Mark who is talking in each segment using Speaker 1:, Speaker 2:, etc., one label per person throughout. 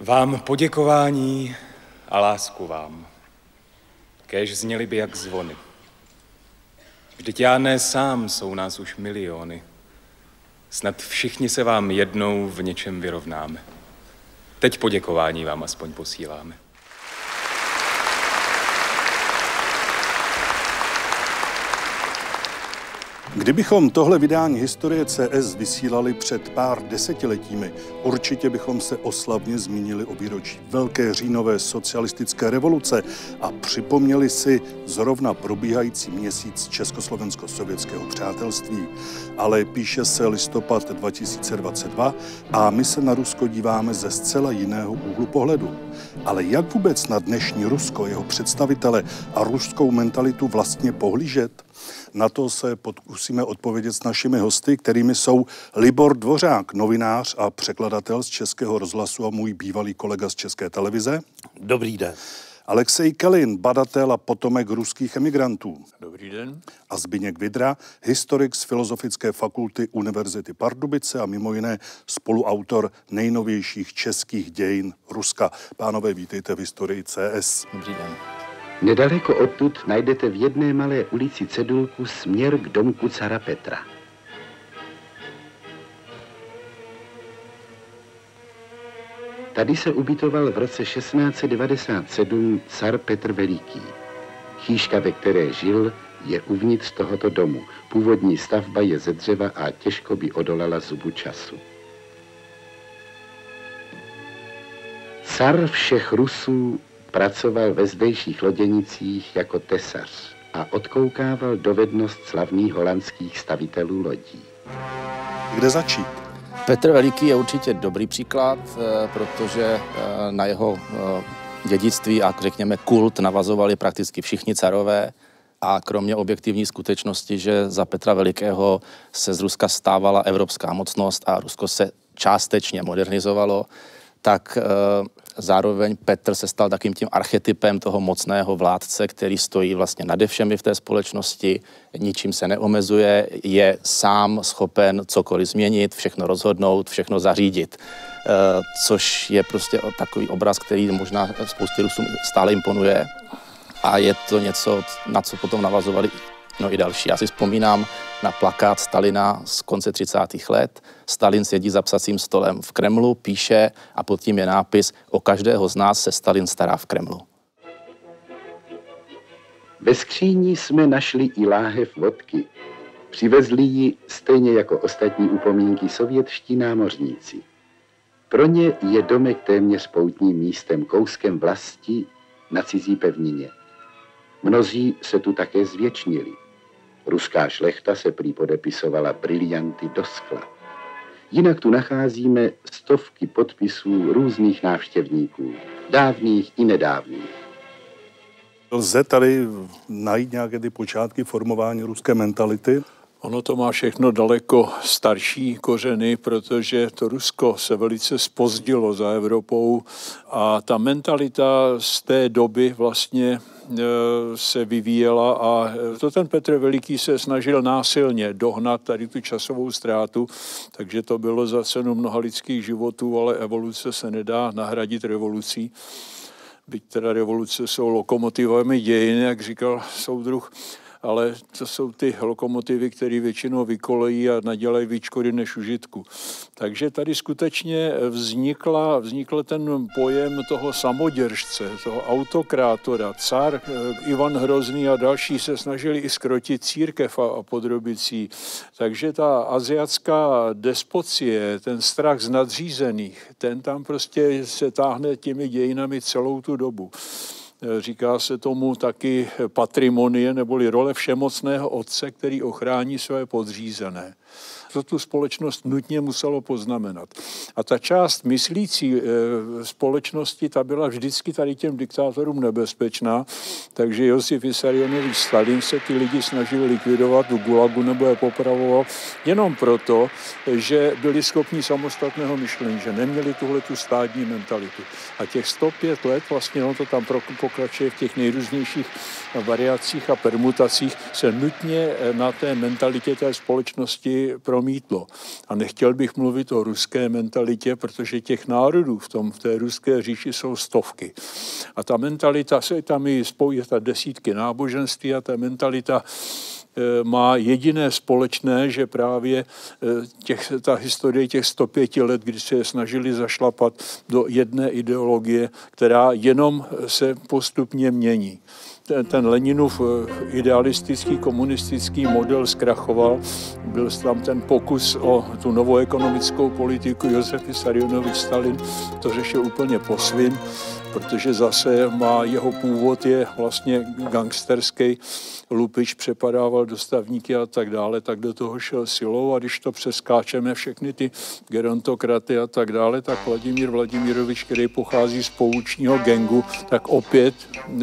Speaker 1: Vám poděkování a lásku vám, kéž zněly by jak zvony. Vždyť já ne sám, jsou nás už miliony. Snad všichni se vám jednou v něčem vyrovnáme. Teď poděkování vám aspoň posíláme.
Speaker 2: Kdybychom tohle vydání historie CS vysílali před pár desetiletími, určitě bychom se oslavně zmínili o výročí Velké říjnové socialistické revoluce a připomněli si zrovna probíhající měsíc Československo-sovětského přátelství. Ale píše se listopad 2022 a my se na Rusko díváme ze zcela jiného úhlu pohledu. Ale jak vůbec na dnešní Rusko, jeho představitele a ruskou mentalitu vlastně pohlížet? Na to se pokusíme odpovědět s našimi hosty, kterými jsou Libor Dvořák, novinář a překladatel z Českého rozhlasu a můj bývalý kolega z České televize.
Speaker 3: Dobrý den.
Speaker 2: Alexej Kelin, badatel a potomek ruských emigrantů.
Speaker 4: Dobrý den.
Speaker 2: A Zbyněk Vidra, historik z Filozofické fakulty Univerzity Pardubice a mimo jiné spoluautor nejnovějších českých dějin Ruska. Pánové, vítejte v historii CS.
Speaker 4: Dobrý den.
Speaker 5: Nedaleko odtud najdete v jedné malé ulici cedulku směr k domku cara Petra. Tady se ubytoval v roce 1697 car Petr Veliký. Chýška, ve které žil, je uvnitř tohoto domu. Původní stavba je ze dřeva a těžko by odolala zubu času. Car všech Rusů pracoval ve zdejších loděnicích jako tesař a odkoukával dovednost slavných holandských stavitelů lodí.
Speaker 2: Kde začít?
Speaker 4: Petr Veliký je určitě dobrý příklad, eh, protože eh, na jeho eh, dědictví a řekněme kult navazovali prakticky všichni carové a kromě objektivní skutečnosti, že za Petra Velikého se z Ruska stávala evropská mocnost a Rusko se částečně modernizovalo, tak zároveň Petr se stal takým tím archetypem toho mocného vládce, který stojí vlastně nade všemi v té společnosti, ničím se neomezuje, je sám schopen cokoliv změnit, všechno rozhodnout, všechno zařídit. Eh, což je prostě takový obraz, který možná spoustě Rusů stále imponuje a je to něco, na co potom navazovali no i další. Já si vzpomínám na plakát Stalina z konce 30. let. Stalin sedí za psacím stolem v Kremlu, píše a pod tím je nápis O každého z nás se Stalin stará v Kremlu.
Speaker 5: Ve skříni jsme našli i láhev vodky. Přivezli ji stejně jako ostatní upomínky sovětští námořníci. Pro ně je domek téměř poutním místem, kouskem vlasti na cizí pevnině. Mnozí se tu také zvětšnili. Ruská šlechta se prý podepisovala brilianty do skla. Jinak tu nacházíme stovky podpisů různých návštěvníků, dávných i nedávných.
Speaker 2: Lze tady najít nějaké ty počátky formování ruské mentality?
Speaker 6: Ono to má všechno daleko starší kořeny, protože to Rusko se velice spozdilo za Evropou a ta mentalita z té doby vlastně se vyvíjela a to ten Petr Veliký se snažil násilně dohnat tady tu časovou ztrátu, takže to bylo za cenu mnoha lidských životů, ale evoluce se nedá nahradit revolucí. Byť teda revoluce jsou lokomotivami dějin, jak říkal soudruh, ale to jsou ty lokomotivy, které většinou vykolejí a nadělají víc škody než užitku. Takže tady skutečně vznikla, vznikl ten pojem toho samoděržce, toho autokrátora. Cár eh, Ivan Hrozný a další se snažili i skrotit církev a si. Takže ta aziatská despocie, ten strach z nadřízených, ten tam prostě se táhne těmi dějinami celou tu dobu. Říká se tomu taky patrimonie neboli role všemocného otce, který ochrání své podřízené to tu společnost nutně muselo poznamenat. A ta část myslící e, společnosti, ta byla vždycky tady těm diktátorům nebezpečná, takže Josif Vysarionovич Stalin se ty lidi snažil likvidovat do Gulagu nebo je popravoval jenom proto, že byli schopni samostatného myšlení, že neměli tuhle tu státní mentalitu. A těch 105 let, vlastně on to tam pokračuje v těch nejrůznějších variacích a permutacích, se nutně na té mentalitě té společnosti pro promítlo. A nechtěl bych mluvit o ruské mentalitě, protože těch národů v, tom, v té ruské říši jsou stovky. A ta mentalita se tam i spojí ta desítky náboženství a ta mentalita e, má jediné společné, že právě e, těch, ta historie těch 105 let, kdy se je snažili zašlapat do jedné ideologie, která jenom se postupně mění ten, ten Leninův eh, idealistický komunistický model zkrachoval. Byl tam ten pokus o tu novou ekonomickou politiku Josef Vissarionovič Stalin, to řešil úplně po svým protože zase má jeho původ je vlastně gangsterský, lupič přepadával dostavníky a tak dále, tak do toho šel silou a když to přeskáčeme všechny ty gerontokraty a tak dále, tak Vladimír Vladimirovič, který pochází z poučního gengu, tak opět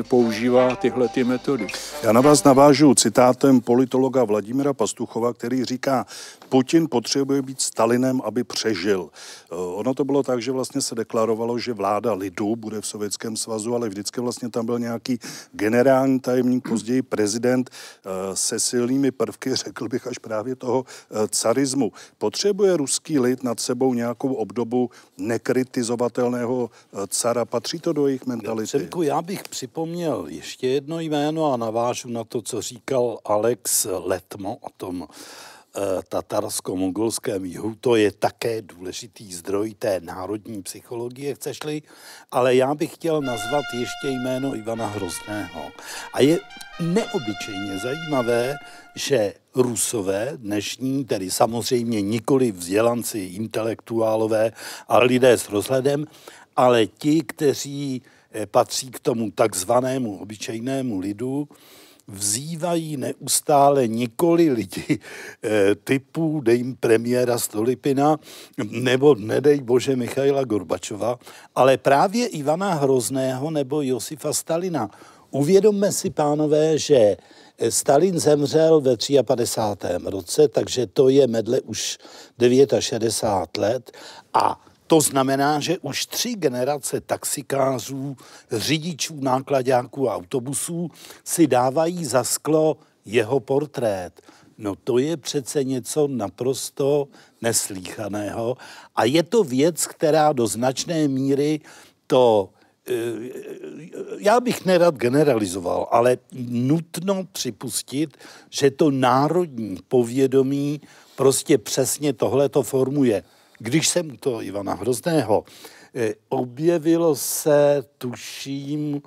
Speaker 6: používá tyhle ty metody.
Speaker 2: Já na vás navážu citátem politologa Vladimira Pastuchova, který říká, Putin potřebuje být Stalinem, aby přežil. Eh, ono to bylo tak, že vlastně se deklarovalo, že vláda lidu bude v Sovětském svazu, ale vždycky vlastně tam byl nějaký generální tajemník, později prezident eh, se silnými prvky, řekl bych až právě toho eh, carismu. Potřebuje ruský lid nad sebou nějakou obdobu nekritizovatelného cara? Patří to do jejich mentality?
Speaker 7: Semku, já bych připomněl ještě jedno jméno a navážu na to, co říkal Alex Letmo o tom tatarsko-mongolském jihu. To je také důležitý zdroj té národní psychologie, chceš-li. Ale já bych chtěl nazvat ještě jméno Ivana Hrozného. A je neobyčejně zajímavé, že Rusové dnešní, tedy samozřejmě nikoli vzdělanci, intelektuálové, ale lidé s rozhledem, ale ti, kteří eh, patří k tomu takzvanému obyčejnému lidu, vzývají neustále nikoli lidi eh, typu, dej premiéra Stolipina nebo nedej bože Michaila Gorbačova, ale právě Ivana Hrozného nebo Josifa Stalina. Uvědomme si, pánové, že Stalin zemřel ve 53. roce, takže to je medle už 69 let a to znamená, že už tři generace taxikářů, řidičů, nákladáků a autobusů si dávají za sklo jeho portrét. No to je přece něco naprosto neslíchaného a je to věc, která do značné míry to eh, já bych nerad generalizoval, ale nutno připustit, že to národní povědomí prostě přesně tohle to formuje. Když jsem to Ivana Hrozného, eh, objevilo se, tuším,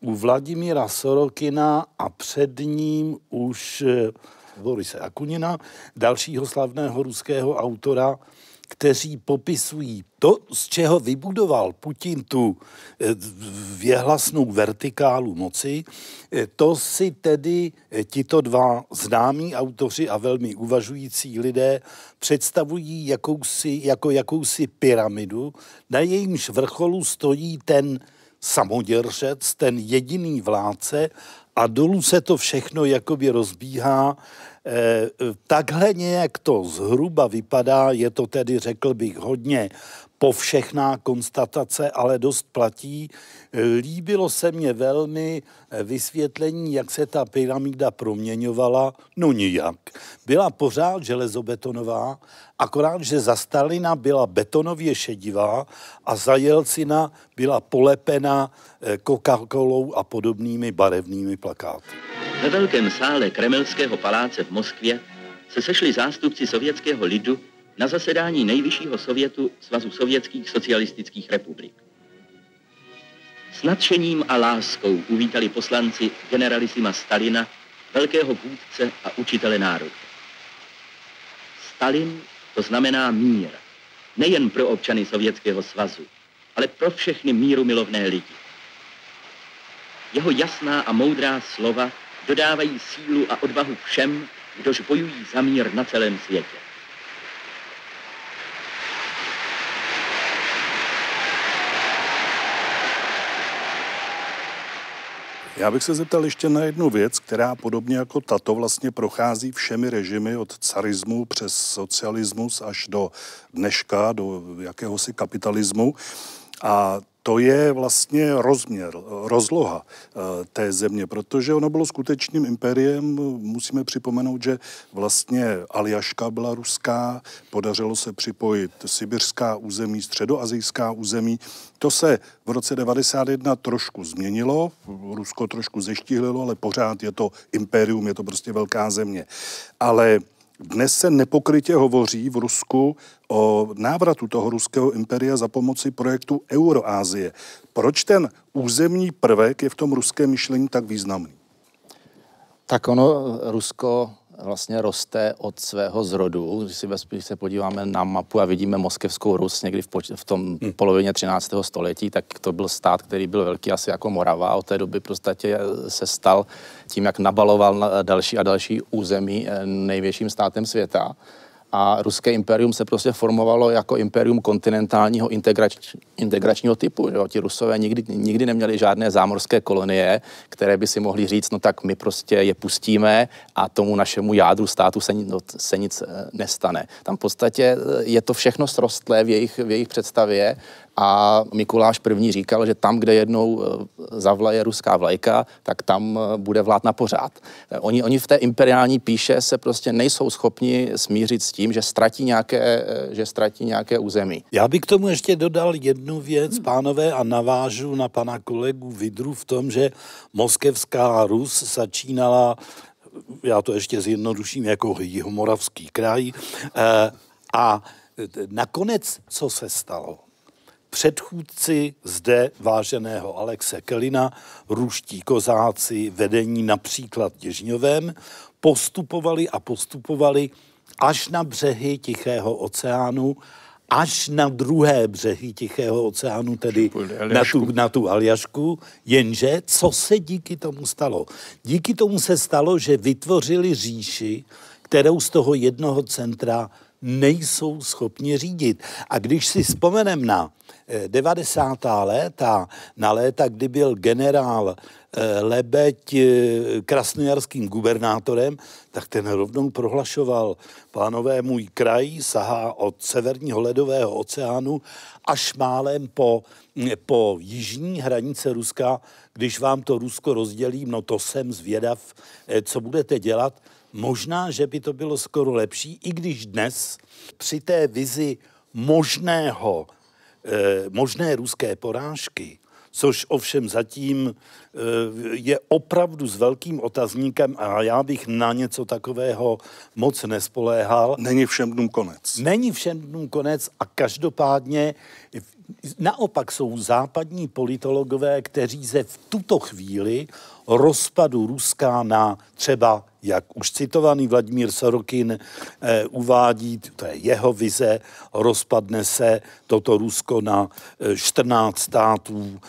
Speaker 7: u Vladimíra Sorokina a před ním už eh, Borise Akunina, dalšího slavného ruského autora, kteří popisují to, z čeho vybudoval Putin tu eh, věhlasnou vertikálu moci, eh, to si tedy eh, tito dva známí autoři a velmi uvažující lidé představují jakousi, jako jakousi pyramidu, na jejímž vrcholu stojí ten samoděržec, ten jediný vládce a dolů se to všechno jakoby rozbíhá takhle nějak to zhruba vypadá, je to tedy, řekl bych, hodně povšechná konstatace, ale dost platí. Líbilo se mně velmi vysvětlení, jak se ta pyramída proměňovala. No nijak. Byla pořád železobetonová, akorát, že za Stalina byla betonově šedivá a za Jelcina byla polepena eh, Coca-Colou a podobnými barevnými plakáty.
Speaker 3: Ve velkém sále Kremelského paláce v Moskvě se sešli zástupci sovětského lidu na zasedání nejvyššího sovětu Svazu sovětských socialistických republik. S nadšením a láskou uvítali poslanci generalisima Stalina, velkého vůdce a učitele národa. Stalin to znamená mír, nejen pro občany Sovětského svazu, ale pro všechny míru milovné lidi. jeho jasná a moudrá slova dodávají sílu a odvahu všem, kdož bojují za mír na celém světě.
Speaker 2: Já bych se zeptal ještě na jednu věc, která podobně jako tato vlastně prochází všemi režimy od carismu přes socialismus až do dneška, do jakéhosi kapitalismu. A to je vlastně rozměr, rozloha eh, té země, protože ono bylo skutečným impériem. Musíme připomenout, že vlastně Aljaška byla ruská, podařilo se připojit sibirská území, středoazijská území. To se v roce 91 trošku změnilo, Rusko trošku zeštihlilo, ale pořád je to impérium, je to prostě velká země. Ale dnes se nepokrytě hovoří v Rusku o návratu toho ruského imperia za pomoci projektu Euroázie. Proč ten územní prvek je v tom ruském myšlení tak významný?
Speaker 4: Tak ono, Rusko vlastně roste od svého zrodu. Když si když se podíváme na mapu a vidíme Moskevskou Rus někdy v, poč- v tom hmm. polovině 13. století, tak to byl stát, který byl velký asi jako Morava. Od té doby prostě se stal tím, jak nabaloval na další a další území eh, největším státem světa a ruské imperium se prostě formovalo jako imperium kontinentálního integrač, integračního typu. Jo. Ti rusové nikdy, nikdy neměli žádné zámorské kolonie, které by si mohli říct, no tak my prostě je pustíme a tomu našemu jádru státu se, no, se nic eh, nestane. Tam v podstatě eh, je to všechno srostlé v jejich, v jejich představě a Mikuláš první říkal, že tam, kde jednou eh, zavlaje ruská vlajka, tak tam eh, bude vlád na pořád. Eh, oni, oni v té imperiální píše se prostě nejsou schopni smířit s tím, že ztratí nějaké, že ztratí nějaké území.
Speaker 7: Já bych k tomu ještě dodal jednu věc, pánové, a navážu na pana kolegu Vidru v tom, že moskevská Rus začínala já to ještě zjednoduším jako jihomoravský kraj. A nakonec, co se stalo? Předchůdci zde váženého Alexe Kelina, ruští kozáci, vedení například Děžňovém, postupovali a postupovali až na břehy Tichého oceánu, až na druhé břehy Tichého oceánu, tedy na tu, na tu Aljašku, jenže co se díky tomu stalo? Díky tomu se stalo, že vytvořili říši, kterou z toho jednoho centra nejsou schopni řídit. A když si vzpomenem na 90. Eh, léta, na léta, kdy byl generál eh, Lebeť eh, krasnojarským gubernátorem, tak ten rovnou prohlašoval, pánové, můj kraj sahá od severního ledového oceánu až málem po, po jižní hranice Ruska. Když vám to Rusko rozdělím, no to jsem zvědav, co budete dělat. Možná, že by to bylo skoro lepší, i když dnes při té vizi možného, eh, možné ruské porážky, což ovšem zatím je opravdu s velkým otazníkem a já bych na něco takového moc nespoléhal.
Speaker 2: Není všem dnům konec.
Speaker 7: Není všem dnům konec a každopádně naopak jsou západní politologové, kteří se v tuto chvíli rozpadu Ruska na třeba, jak už citovaný Vladimír Sorokin eh, uvádí, to je jeho vize, rozpadne se toto Rusko na 14 eh, států,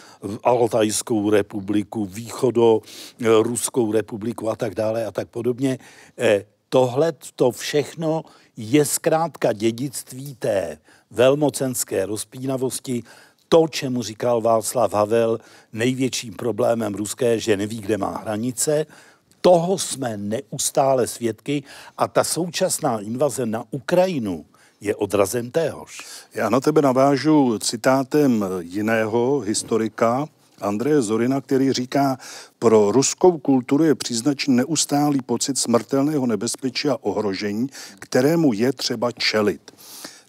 Speaker 7: Altajskou republiku, východo eh, Ruskou republiku a tak dále a tak podobně. Eh, tohle to všechno je zkrátka dědictví té velmocenské rozpínavosti, to, čemu říkal Václav Havel, největším problémem ruské, že neví, kde má hranice, toho jsme neustále svědky a ta současná invaze na Ukrajinu je odrazem téhož.
Speaker 2: Já na tebe navážu citátem jiného historika, Andreje Zorina, který říká, pro ruskou kulturu je příznačný neustálý pocit smrtelného nebezpečí a ohrožení, kterému je třeba čelit.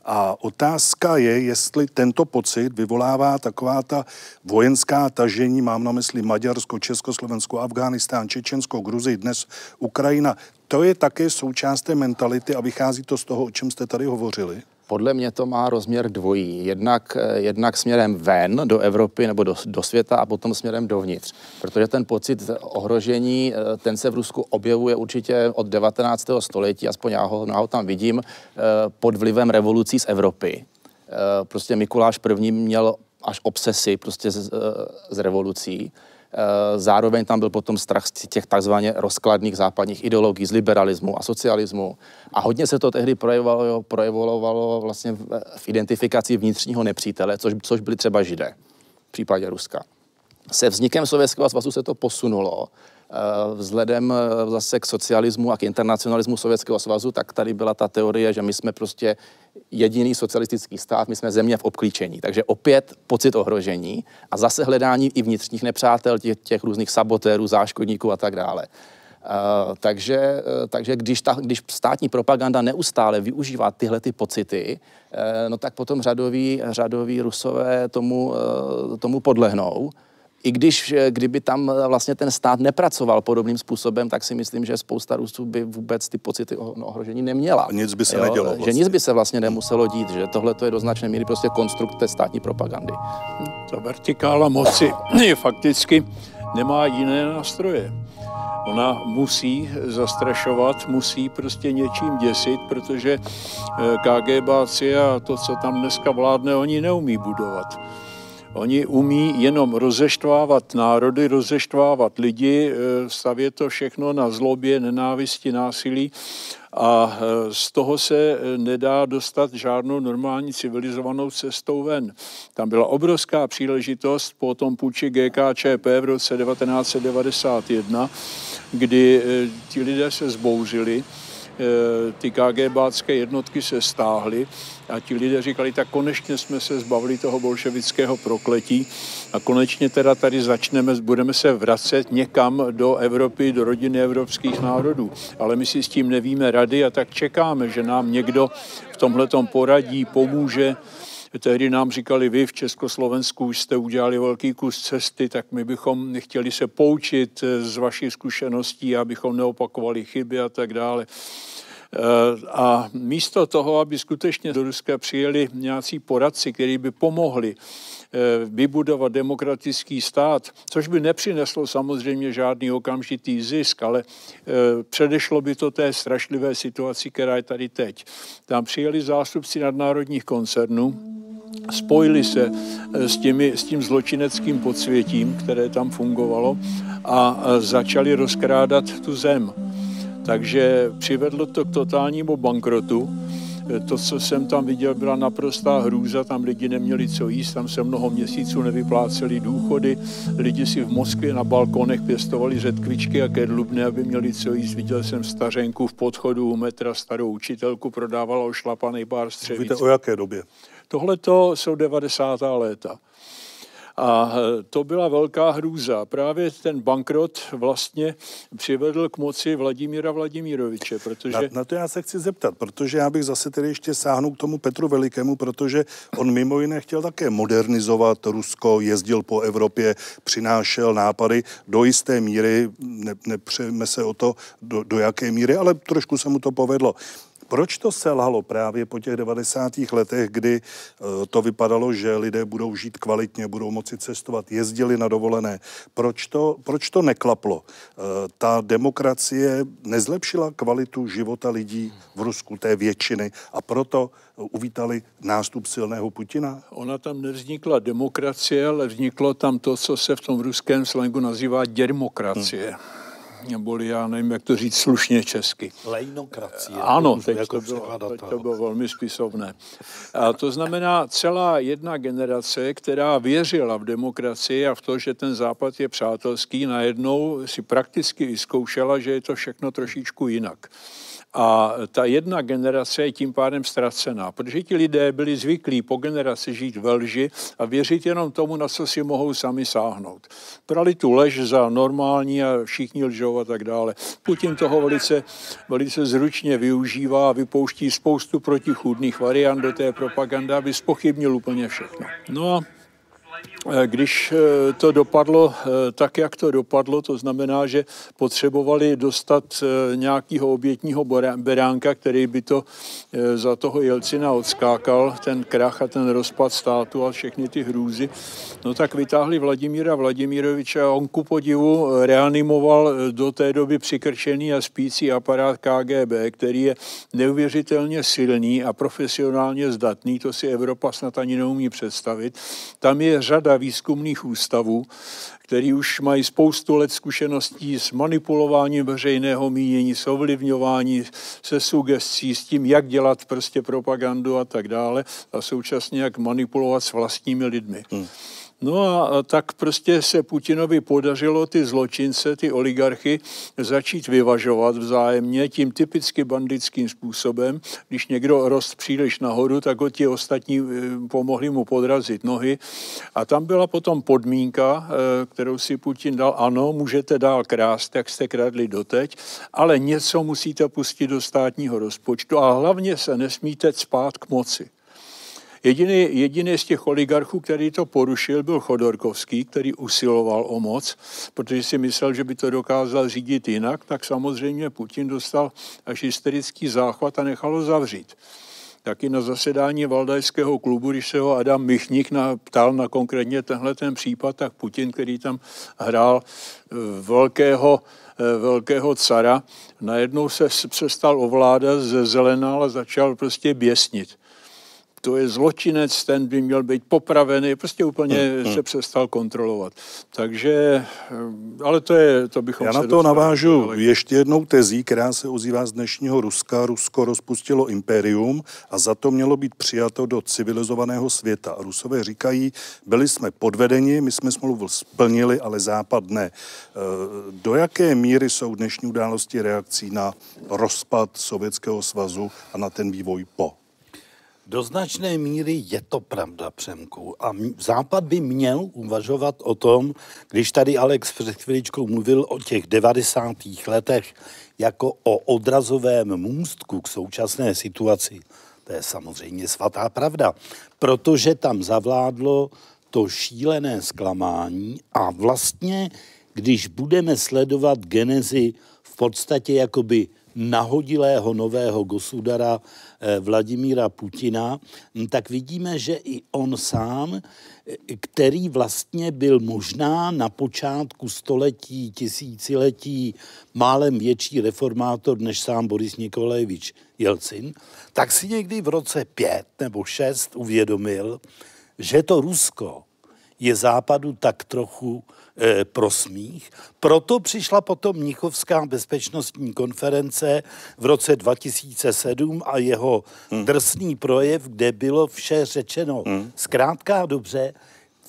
Speaker 2: A otázka je, jestli tento pocit vyvolává taková ta vojenská tažení, mám na mysli Maďarsko, Československo, Afghánistán, Čečensko, Gruzii, dnes Ukrajina. To je také součást té mentality a vychází to z toho, o čem jste tady hovořili?
Speaker 4: Podle mě to má rozměr dvojí. Jednak, eh, jednak směrem ven do Evropy nebo do, do světa a potom směrem dovnitř. Protože ten pocit ohrožení, eh, ten se v Rusku objevuje určitě od 19. století, aspoň já ho, já ho tam vidím, eh, pod vlivem revolucí z Evropy. Prostě Mikuláš I. měl až obsesy prostě z, z revolucí Zároveň tam byl potom strach z těch takzvaně rozkladných západních ideologií, z liberalismu a socialismu. A hodně se to tehdy projevovalo, projevovalo vlastně v, identifikaci vnitřního nepřítele, což, což byli třeba židé v případě Ruska. Se vznikem Sovětského svazu se to posunulo Eh, vzhledem eh, zase k socialismu a k internacionalismu Sovětského svazu, tak tady byla ta teorie, že my jsme prostě jediný socialistický stát, my jsme země v obklíčení. Takže opět pocit ohrožení a zase hledání i vnitřních nepřátel, těch, těch různých sabotérů, záškodníků a tak dále. Uh, takže, uh, takže když, ta, když státní propaganda neustále využívá tyhle ty pocity, uh, no tak potom řadoví, řadoví rusové tomu, tomu podlehnou i když, kdyby tam vlastně ten stát nepracoval podobným způsobem, tak si myslím, že spousta Rusů by vůbec ty pocity ohrožení neměla. A
Speaker 2: nic by se jo? nedělo. Vlastně.
Speaker 4: Že nic by se vlastně nemuselo dít, že tohle je do značné míry prostě konstrukt té státní propagandy.
Speaker 6: Ta vertikála moci je fakticky nemá jiné nástroje. Ona musí zastrašovat, musí prostě něčím děsit, protože eh, KGBáci a to, co tam dneska vládne, oni neumí budovat. Oni umí jenom rozeštvávat národy, rozeštvávat lidi, eh, stavět to všechno na zlobě, nenávisti, násilí a eh, z toho se eh, nedá dostat žádnou normální civilizovanou cestou ven. Tam byla obrovská příležitost po tom půči GKČP v roce 1991, kdy ti lidé se zbouřili, ty KGBácké jednotky se stáhly a ti lidé říkali, tak konečně jsme se zbavili toho bolševického prokletí a konečně teda tady začneme, budeme se vracet někam do Evropy, do rodiny evropských národů. Ale my si s tím nevíme rady a tak čekáme, že nám někdo v tomhletom poradí, pomůže. Tehdy nám říkali, vy v Československu už jste udělali velký kus cesty, tak my bychom chtěli se poučit z vašich zkušeností, abychom neopakovali chyby a tak dále. Eh, a místo toho, aby skutečně do Ruska přijeli nějací poradci, kteří by pomohli eh, vybudovat demokratický stát, což by nepřineslo samozřejmě žádný okamžitý zisk, ale eh, předešlo by to té strašlivé situaci, která je tady teď. Tam přijeli zástupci nadnárodních koncernů, spojili se s, těmi, s tím zločineckým podsvětím, které tam fungovalo a začali rozkrádat tu zem. Takže přivedlo to k totálnímu bankrotu. To, co jsem tam viděl, byla naprostá hrůza, tam lidi neměli co jíst, tam se mnoho měsíců nevypláceli důchody, lidi si v Moskvě na balkonech pěstovali řetkvičky a kedlubny, aby měli co jíst. Viděl jsem stařenku v podchodu u metra, starou učitelku, prodávala ošlapaný pár střevíc.
Speaker 2: Víte o jaké době?
Speaker 6: Tohle to jsou 90. léta. A e, to byla velká hrůza. Právě ten bankrot vlastně přivedl k moci Vladimíra Vladimíroviče, protože...
Speaker 2: Na, na to já se chci zeptat, protože já bych zase tedy ještě sáhnul k tomu Petru Velikému, protože on mimo jiné chtěl také modernizovat Rusko, jezdil po Evropě, přinášel nápady do jisté míry, ne, nepřejeme se o to, do, do jaké míry, ale trošku se mu to povedlo. Proč to selhalo právě po těch 90. letech, kdy eh, to vypadalo, že lidé budou žít kvalitně, budou moci cestovat, jezdili na dovolené? Proč to, proč to neklaplo? Eh, ta demokracie nezlepšila kvalitu života lidí v Rusku, té většiny, a proto uvítali nástup silného Putina?
Speaker 6: Ona tam nevznikla demokracie, ale vzniklo tam to, co se v tom ruském slangu nazývá demokracie. Hmm neboli já nevím, jak to říct slušně česky.
Speaker 7: Lejnokracie.
Speaker 6: Ano, teď jako to, bylo, teď to bylo velmi spisovné. A to znamená celá jedna generace, která věřila v demokracii a v to, že ten západ je přátelský, najednou si prakticky vyzkoušela, že je to všechno trošičku jinak. A ta jedna generace je tím pádem ztracená, protože ti lidé byli zvyklí po generaci žít ve lži a věřit jenom tomu, na co si mohou sami sáhnout. Brali tu lež za normální a všichni lžou a tak dále. Putin toho velice, velice zručně využívá a vypouští spoustu protichůdných variant do té propagandy, aby spochybnil úplně všechno. No a když eh, to dopadlo eh, tak, jak to dopadlo, to znamená, že potřebovali dostat nějakého obětního beránka, který by to za toho Jelcina odskákal, ten krach a ten rozpad státu a všechny ty hrůzy, no tak vytáhli Vladimíra Vladimíroviče a on ku podivu reanimoval do té doby přikrčený a spící aparát KGB, který je neuvěřitelně silný a profesionálně zdatný, to si Evropa snad ani neumí představit. Tam je řada výzkumných ústavů, který už mají spoustu let zkušeností s manipulováním veřejného mínění, s ovlivňování, se sugestí, s tím, jak dělat prostě propagandu a tak dále a současně jak manipulovat s vlastními lidmi. Hmm. No a tak prostě se Putinovi podařilo ty zločince, ty oligarchy začít vyvažovat vzájemně tím typicky bandickým způsobem. Když někdo rost příliš nahoru, tak ho ti ostatní eh, pomohli mu podrazit nohy. A tam byla potom podmínka, eh, kterou si Putin dal, ano, můžete dál krást, jak jste kradli doteď, ale něco musíte pustit do státního rozpočtu a hlavně se nesmíte spát k moci. Jediný, jediný z těch oligarchů, který to porušil, byl Chodorkovský, který usiloval o moc, protože si myslel, že by to dokázal řídit jinak, tak samozřejmě Putin dostal až hysterický záchvat a nechal ho zavřít. Taky na zasedání Valdajského klubu, když se ho Adam Michnik ptal na konkrétně tenhle ten případ, tak Putin, který tam hrál eh, velkého, eh, velkého cara, najednou se přestal ovládat, zelenal a začal prostě běsnit to je zločinec, ten by měl být popravený, prostě úplně hmm, hmm. se přestal kontrolovat. Takže, eh, ale to je, to bychom
Speaker 2: Já na to navážu ale... ještě jednou tezí, která se ozývá z dnešního Ruska. Rusko rozpustilo impérium a za to mělo být přijato do civilizovaného světa. Rusové říkají, byli jsme podvedeni, my jsme smlouvu splnili, ale Západ ne. Eh, do jaké míry jsou dnešní události reakcí na rozpad Sovětského svazu a na ten vývoj po?
Speaker 7: Do značné míry je to pravda, Přemku. A Západ by měl uvažovat o tom, když tady Alex před chviličkou mluvil o těch 90. letech jako o odrazovém můstku k současné situaci. To je samozřejmě svatá pravda, protože tam zavládlo to šílené zklamání a vlastně, když budeme sledovat genezi v podstatě jakoby nahodilého nového gosudara Vladimíra Putina, hm, tak vidíme, že i on sám, eh, který vlastně byl možná na počátku století, tisíciletí málem větší reformátor než sám Boris Nikolajevič Jelcin, tak si někdy v roce pět nebo šest uvědomil, že to Rusko je západu tak trochu e, pro smích. Proto přišla potom Mnichovská bezpečnostní konference v roce 2007 a jeho hmm. drsný projev, kde bylo vše řečeno. Hmm. Zkrátka dobře,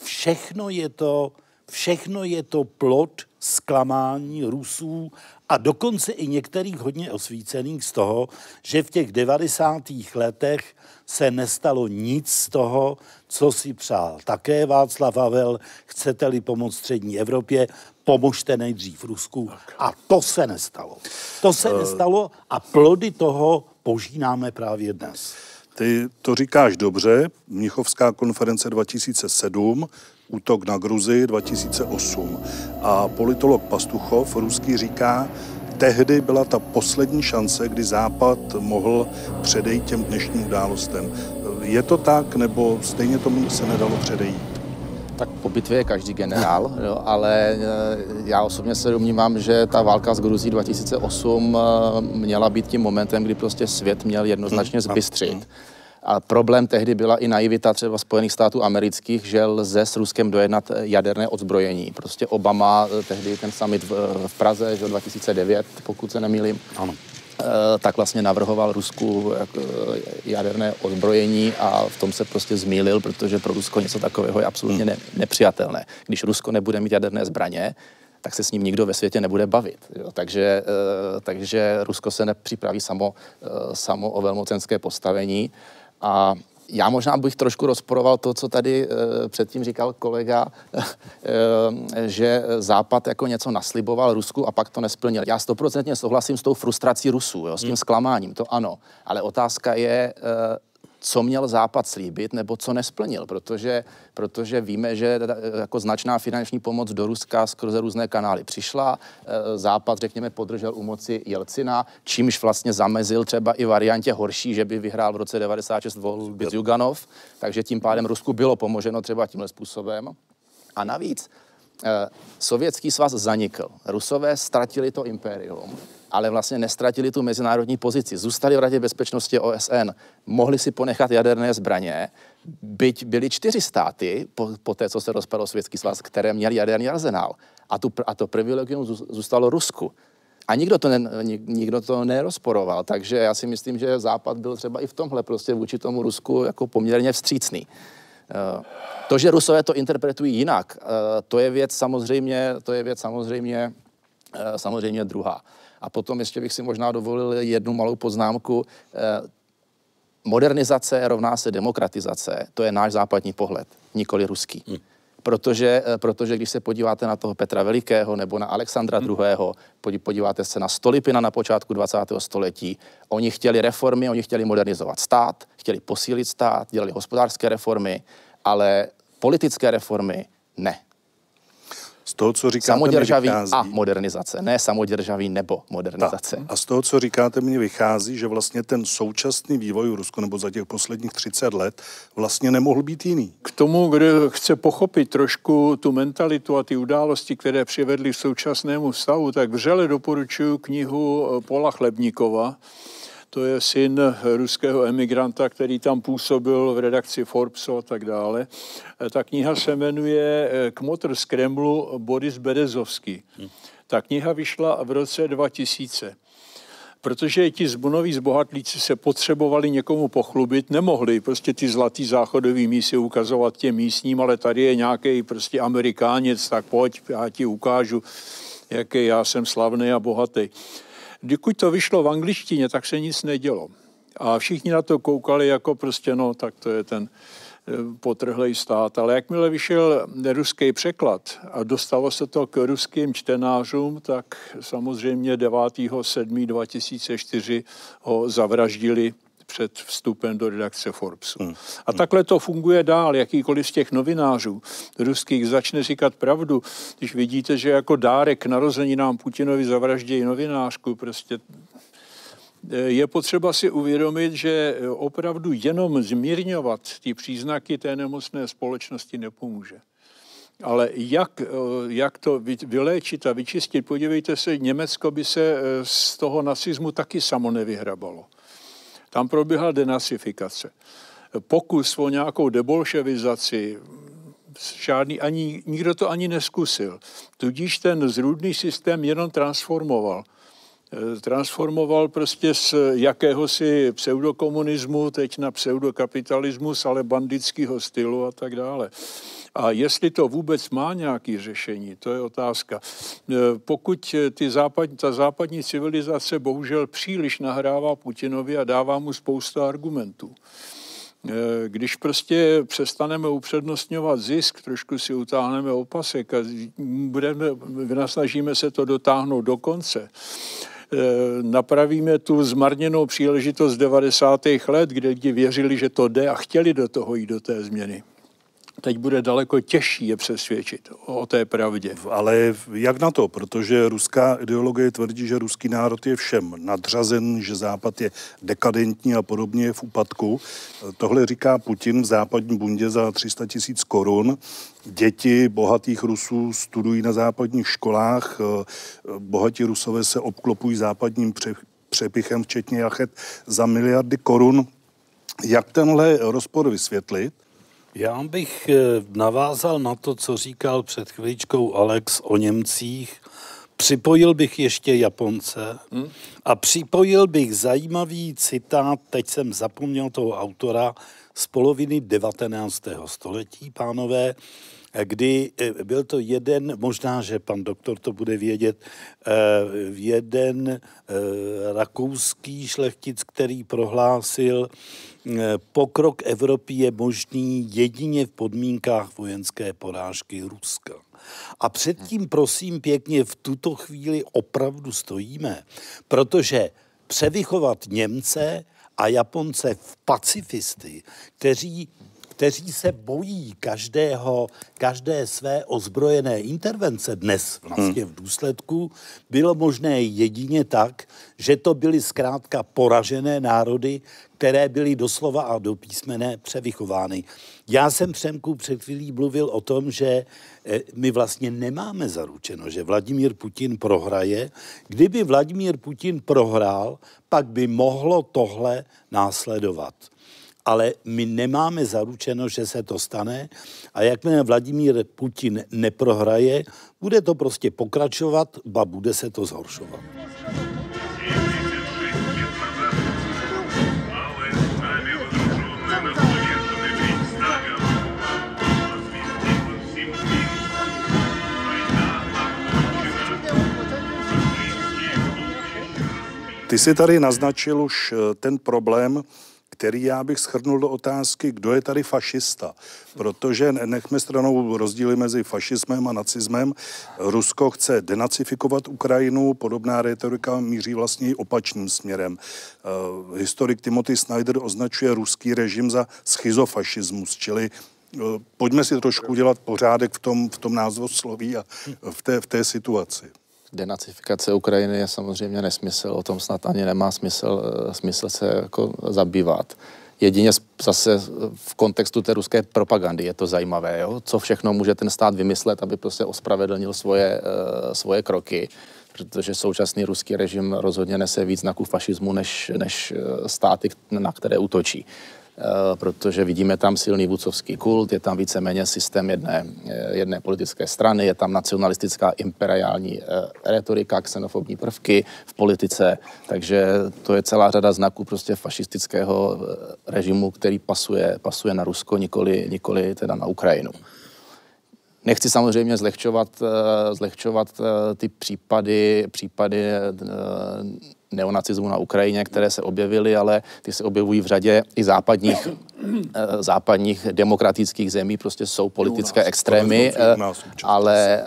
Speaker 7: všechno je to, všechno je to plod zklamání Rusů a dokonce i některých hodně osvícených z toho, že v těch 90. letech se nestalo nic z toho, co si přál. Také Václav Havel, chcete-li pomoct střední Evropě, pomožte nejdřív Rusku. A to se nestalo. To se uh, nestalo a plody toho požínáme právě dnes.
Speaker 2: Ty to říkáš dobře. Mnichovská konference 2007, útok na Gruzi 2008. A politolog Pastuchov, ruský, říká, tehdy byla ta poslední šance, kdy Západ mohl předejít těm dnešním událostem. Je to tak, nebo stejně tomu se nedalo předejít?
Speaker 4: Tak po bitvě je každý generál, jo, ale eh, já osobně se domnívám, že ta válka s Gruzí 2008 eh, měla být tím momentem, kdy prostě svět měl jednoznačně hmm, zbystřit. A problém tehdy byla i naivita třeba Spojených států amerických, že lze s Ruskem dojednat jaderné odzbrojení. Prostě Obama eh, tehdy ten summit v, v Praze, že 2009, pokud se nemýlím, ano eh, tak vlastně navrhoval Rusku eh, jaderné odzbrojení a v tom se prostě zmýlil, protože pro Rusko něco takového je absolutně ne, nepřijatelné. Když Rusko nebude mít jaderné zbraně, tak se s ním nikdo ve světě nebude bavit. Jo. Takže, takže Rusko se nepřipraví samo, samo o velmocenské postavení a já možná bych trošku rozporoval to, co tady e, předtím říkal kolega, e, že Západ jako něco nasliboval Rusku a pak to nesplnil. Já stoprocentně souhlasím s tou frustrací Rusů, jo, s tím hmm. zklamáním, to ano. Ale otázka je, e, co měl Západ slíbit nebo co nesplnil, protože, protože víme, že jako značná finanční pomoc do Ruska skrze různé kanály přišla. E, Západ, řekněme, podržel u moci Jelcina, čímž vlastně zamezil třeba i variantě horší, že by vyhrál v roce 96 volby Zyuganov, takže tím pádem Rusku bylo pomoženo třeba tímhle způsobem. A navíc, e, Sovětský svaz zanikl. Rusové ztratili to impérium ale vlastně nestratili tu mezinárodní pozici. Zůstali v Radě bezpečnosti OSN, mohli si ponechat jaderné zbraně, byť byly čtyři státy, po, po té, co se rozpadl Sovětský svaz, které měli jaderný arzenál. A, tu, a to privilegium zůstalo Rusku. A nikdo to, ne, nikdo to nerozporoval, takže já si myslím, že Západ byl třeba i v tomhle prostě vůči tomu Rusku jako poměrně vstřícný. Eh, to, že Rusové to interpretují jinak, eh, to je věc samozřejmě, to je věc samozřejmě, eh, samozřejmě druhá. A potom ještě bych si možná dovolil jednu malou poznámku. Modernizace rovná se demokratizace. To je náš západní pohled, nikoli ruský. Hmm protože, eh, protože když se podíváte na toho Petra Velikého nebo na Alexandra II., hmm. podíváte se na Stolipina na počátku 20. století, oni chtěli reformy, oni chtěli modernizovat stát, chtěli posílit stát, dělali hospodářské reformy, ale politické reformy ne.
Speaker 2: Z toho, co říkáte,
Speaker 4: samoděržaví vychází... a modernizace, ne samoděržaví nebo modernizace.
Speaker 2: Ta. A z toho, co říkáte, mně vychází, že vlastně ten současný vývoj v Rusku nebo za těch posledních 30 let vlastně nemohl být jiný.
Speaker 6: K tomu, kdo chce pochopit trošku tu mentalitu a ty události, které přivedly k současnému stavu, tak vřele doporučuji knihu Pola Chlebníkova, to je syn ruského emigranta, který tam působil v redakci Forbesu a tak dále. Ta kniha se jmenuje eh, Kmotr z Kremlu Boris Berezovský. Ta kniha vyšla v roce 2000 protože ti zbunoví zbohatlíci se potřebovali někomu pochlubit, nemohli prostě ty zlatý záchodový mísy ukazovat těm místním, ale tady je nějaký prostě amerikáněc, tak pojď, já ti ukážu, jaký já jsem slavný a bohatý. Dokud to vyšlo v angličtině, tak se nic nedělo. A všichni na to koukali jako prostě, no, tak to je ten eh, potrhlej stát. Ale jakmile vyšel ruský překlad a dostalo se to k ruským čtenářům, tak samozřejmě 9.7.2004 ho zavraždili před vstupem do redakce Forbesu. Hmm. A takhle to funguje dál. Jakýkoliv z těch novinářů ruských začne říkat pravdu, když vidíte, že jako dárek narozeninám Putinovi zavraždějí novinářku, prostě eh, je potřeba si uvědomit, že opravdu jenom zmírňovat ty příznaky té nemocné společnosti nepomůže. Ale jak, eh, jak to vyléčit a vyčistit? Podívejte se, Německo by se eh, z toho nacismu taky samo nevyhrabalo. Tam proběhla denacifikace. Pokus o nějakou debolševizaci, žádný ani, nikdo to ani neskusil. Tudíž ten zrůdný systém jenom transformoval. Transformoval prostě z jakéhosi pseudokomunismu teď na pseudokapitalismus, ale bandického stylu a tak dále. A jestli to vůbec má nějaké řešení, to je otázka. E, pokud ty západ, ta západní civilizace bohužel příliš nahrává Putinovi a dává mu spoustu argumentů, když prostě přestaneme upřednostňovat zisk, trošku si utáhneme opasek a budeme, vynasnažíme se to dotáhnout do konce, napravíme tu zmarněnou příležitost 90. let, kde lidi věřili, že to jde a chtěli do toho jít do té změny teď bude daleko těžší je přesvědčit o té pravdě.
Speaker 2: Ale jak na to? Protože ruská ideologie tvrdí, že ruský národ je všem nadřazen, že Západ je dekadentní a podobně je v úpadku. Tohle říká Putin v západní bundě za 300 tisíc korun. Děti bohatých Rusů studují na západních školách. Bohatí Rusové se obklopují západním přepichem, včetně jachet, za miliardy korun. Jak tenhle rozpor vysvětlit?
Speaker 7: Já bych eh, navázal na to, co říkal před chvíličkou Alex o Němcích. Připojil bych ještě Japonce hmm? a připojil bych zajímavý citát, teď jsem zapomněl toho autora, z poloviny 19. století, pánové, kdy eh, byl to jeden, možná, že pan doktor to bude vědět, eh, jeden rakouský šlechtic, který prohlásil, pokrok Evropy je možný jedině v podmínkách vojenské porážky Ruska. A předtím, prosím pěkně, v tuto chvíli opravdu stojíme, protože převychovat Němce a Japonce v pacifisty, kteří kteří se bojí každého, každé své ozbrojené intervence dnes vlastně v důsledku, bylo možné jedině tak, že to byly zkrátka poražené národy, které byly doslova a do písmene převychovány. Já jsem Přemku před chvílí mluvil o tom, že eh, my vlastně nemáme zaručeno, že Vladimír Putin prohraje. Kdyby Vladimír Putin prohrál, pak by mohlo tohle následovat ale my nemáme zaručeno, že se to stane a jakmile Vladimír Putin neprohraje, bude to prostě pokračovat, ba bude se to zhoršovat.
Speaker 2: Ty jsi tady naznačil už eh, ten problém, který já bych schrnul do otázky, kdo je tady fašista. Protože nechme stranou rozdíly mezi fašismem a nacismem. Rusko chce denacifikovat Ukrajinu, podobná retorika míří vlastně opačným směrem. Uh, historik Timothy Snyder označuje ruský režim za schizofašismus, čili uh, pojďme si trošku udělat pořádek v tom, v tom názvu sloví a v té, v té situaci
Speaker 4: denacifikace Ukrajiny je samozřejmě nesmysl, o tom snad ani nemá smysl, eh, smysl se jako zabývat. Jedině zase v kontextu té ruské propagandy je to zajímavé, jo? co všechno může ten stát vymyslet, aby prostě ospravedlnil svoje, uh, svoje kroky, protože současný ruský režim rozhodně nese víc znaků fašismu než, než eh, státy, na které útočí. Eh, protože vidíme tam silný vůcovský kult, je tam víceméně systém jedné, eh, jedné politické strany, je tam nacionalistická imperiální eh, retorika, xenofobní prvky v politice, takže to je celá řada znaků prostě fašistického režimu, který pasuje, pasuje na Rusko, nikoli, nikoli teda na Ukrajinu. Nechci samozřejmě zlehčovat, zlehčovat ty případy, případy neonacismu na Ukrajině, které se objevily, ale ty se objevují v řadě i západních, eh, západních demokratických zemí, prostě jsou politické extrémy, eh, ale,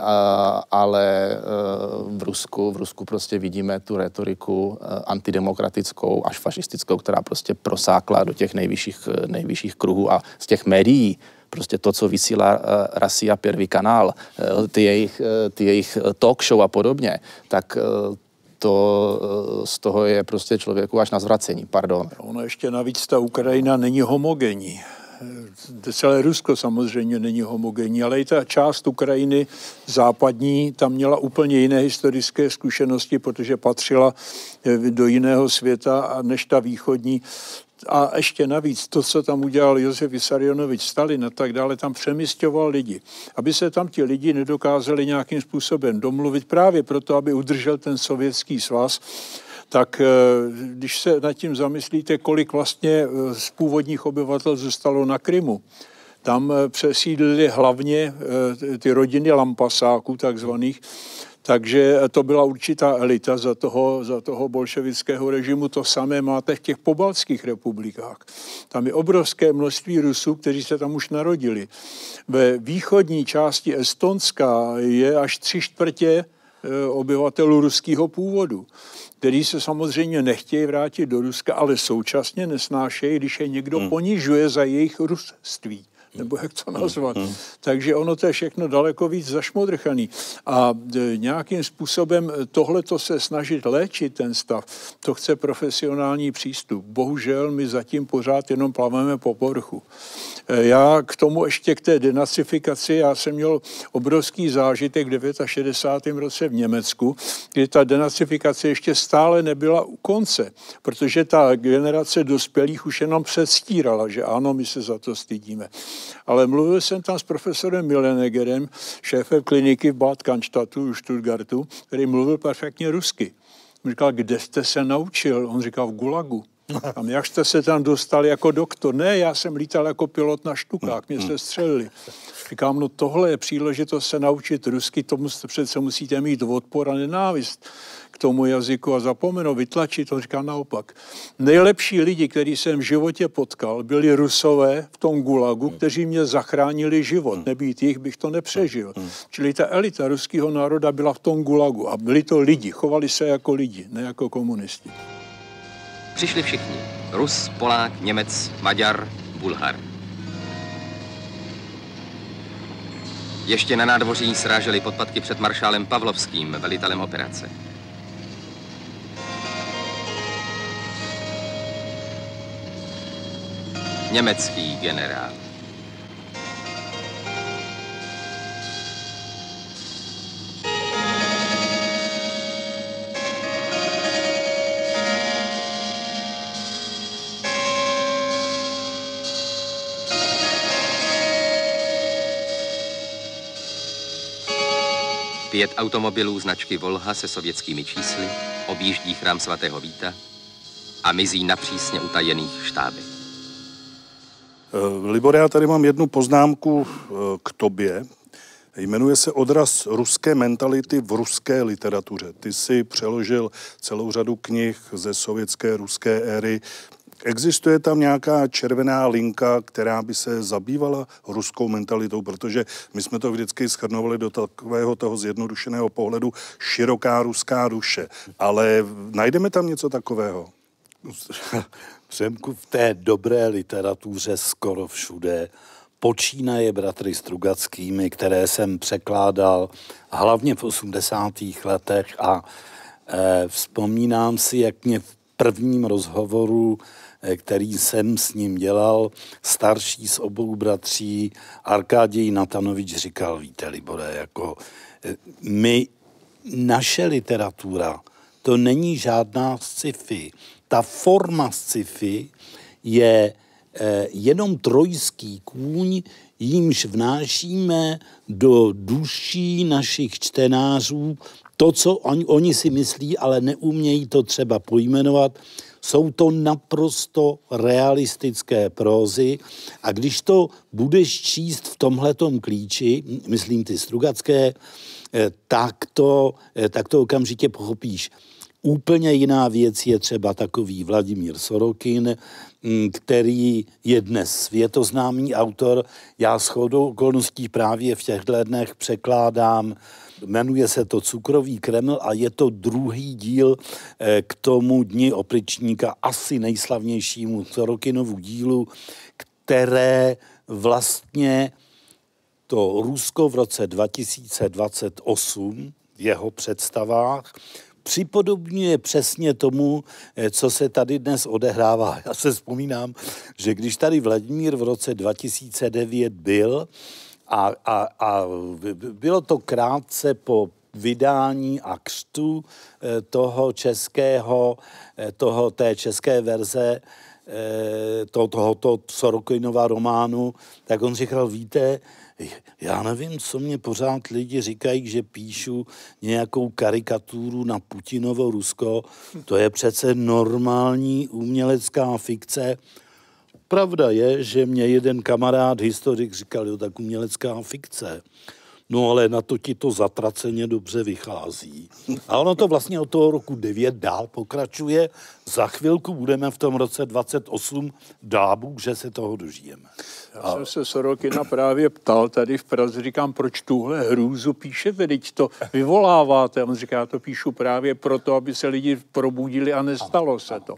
Speaker 4: ale eh, v Rusku, v Rusku prostě vidíme tu retoriku antidemokratickou až fašistickou, která prostě prosákla do těch nejvyšších, nejvyšších kruhů a z těch médií prostě to, co vysílá Rasia Prvý kanál, ty jejich, ty jejich talk show a podobně, tak to eh, z toho je prostě člověku až na zvracení, pardon.
Speaker 6: Ono ještě navíc ta Ukrajina není homogenní. Eh, celé Rusko samozřejmě není homogenní, ale i ta část Ukrajiny západní, tam měla úplně jiné historické zkušenosti, protože patřila eh, do jiného světa než ta východní a ještě navíc to, co tam udělal Josef Vysarionovič Stalin a tak dále, tam přemysťoval lidi, aby se tam ti lidi nedokázali nějakým způsobem domluvit právě proto, aby udržel ten sovětský svaz, tak eh, když se nad tím zamyslíte, kolik vlastně eh, z původních obyvatel zůstalo na Krymu, tam eh, přesídlili hlavně ty rodiny lampasáků takzvaných, takže to byla určitá elita za toho, za toho bolševického režimu. To samé máte v těch pobaltských republikách. Tam je obrovské množství Rusů, kteří se tam už narodili. Ve východní části Estonska je až tři čtvrtě e, obyvatelů ruského původu, který se samozřejmě nechtějí vrátit do Ruska, ale současně nesnášejí, když je někdo hmm. ponižuje za jejich rusství nebo jak to nazvat. Mm. Takže ono to je všechno daleko víc zašmodrchaný. A e, nějakým způsobem tohle to se snažit léčit ten stav, to chce profesionální přístup. Bohužel my zatím pořád jenom plaveme po povrchu. E, já k tomu ještě k té denacifikaci, já jsem měl obrovský zážitek v 69. roce v Německu, kdy ta denacifikace ještě stále nebyla u konce, protože ta generace dospělých už jenom předstírala, že ano, my se za to stydíme. Ale mluvil jsem tam s profesorem Milenegerem, šéfem kliniky v Bad Cannstadtu, v Stuttgartu, který mluvil perfektně rusky. On říkal, kde jste se naučil? On říkal, v Gulagu. A jak jste se tam dostal jako doktor? Ne, já jsem lítal jako pilot na štukách, mě se střelili. Říkám, no tohle je příležitost se naučit rusky, tomu přece musíte mít odpor a nenávist k tomu jazyku a zapomenout, vytlačit. On říká naopak. Nejlepší lidi, který jsem v životě potkal, byli rusové v tom gulagu, kteří mě zachránili život. Nebýt jich, bych to nepřežil. Čili ta elita ruského národa byla v tom gulagu a byli to lidi, chovali se jako lidi, ne jako komunisti.
Speaker 8: Přišli všichni. Rus, Polák, Němec, Maďar, Bulhar. Ještě na nádvoří sráželi podpatky před maršálem Pavlovským, velitelem operace. Německý generál. Pět automobilů značky Volha se sovětskými čísly objíždí chrám svatého Víta a mizí na přísně utajených štábech.
Speaker 2: Eh, Libor, já tady mám jednu poznámku eh, k tobě. Jmenuje se Odraz ruské mentality v ruské literatuře. Ty si přeložil celou řadu knih ze sovětské ruské éry. Existuje tam nějaká červená linka, která by se zabývala ruskou mentalitou, protože my jsme to vždycky schrnovali do takového toho zjednodušeného pohledu široká ruská duše. Ale najdeme tam něco takového?
Speaker 7: Přemku v té dobré literatuře skoro všude počínaje bratry Strugackými, které jsem překládal hlavně v 80. letech a e, vzpomínám si, jak mě v prvním rozhovoru Eh, který jsem s ním dělal, starší z obou bratří, Arkáděj Natanovič říkal, víte, Libore, jako eh, my, naše literatura, to není žádná sci-fi. Ta forma sci-fi je eh, jenom trojský kůň, jímž vnášíme do duší našich čtenářů to, co oni, oni si myslí, ale neumějí to třeba pojmenovat, jsou to naprosto realistické prózy a když to budeš číst v tomhletom klíči, myslím ty Strugacké, eh, tak to, eh, tak to okamžitě pochopíš. Úplně jiná věc je třeba takový Vladimír Sorokin, mm, který je dnes světoznámý autor. Já s chodou okolností právě v těchto dnech překládám Jmenuje se to Cukrový Kreml a je to druhý díl eh, k tomu Dni opričníka, asi nejslavnějšímu Sorokinovu dílu, které vlastně to Rusko v roce 2028 v jeho představách připodobňuje přesně tomu, eh, co se tady dnes odehrává. Já se vzpomínám, že když tady Vladimír v roce 2009 byl, a, a, a bylo to krátce po vydání a křtu eh, toho českého, eh, toho, té české verze to, tohoto Sorokinova románu, tak on říkal, víte, já nevím, co mě pořád lidi říkají, že píšu nějakou karikaturu na Putinovo Rusko. To je přece normální umělecká fikce pravda je, že mě jeden kamarád, historik, říkal, jo, tak umělecká fikce. No ale na to ti to zatraceně dobře vychází. A ono to vlastně od toho roku 9 dál pokračuje. Za chvilku budeme v tom roce 28 dábu, že se toho dožijeme.
Speaker 6: Já a... jsem se Sorokina právě ptal tady v Praze, říkám, proč tuhle hrůzu píšete, teď to vyvoláváte. A on říká, já to píšu právě proto, aby se lidi probudili a nestalo se to.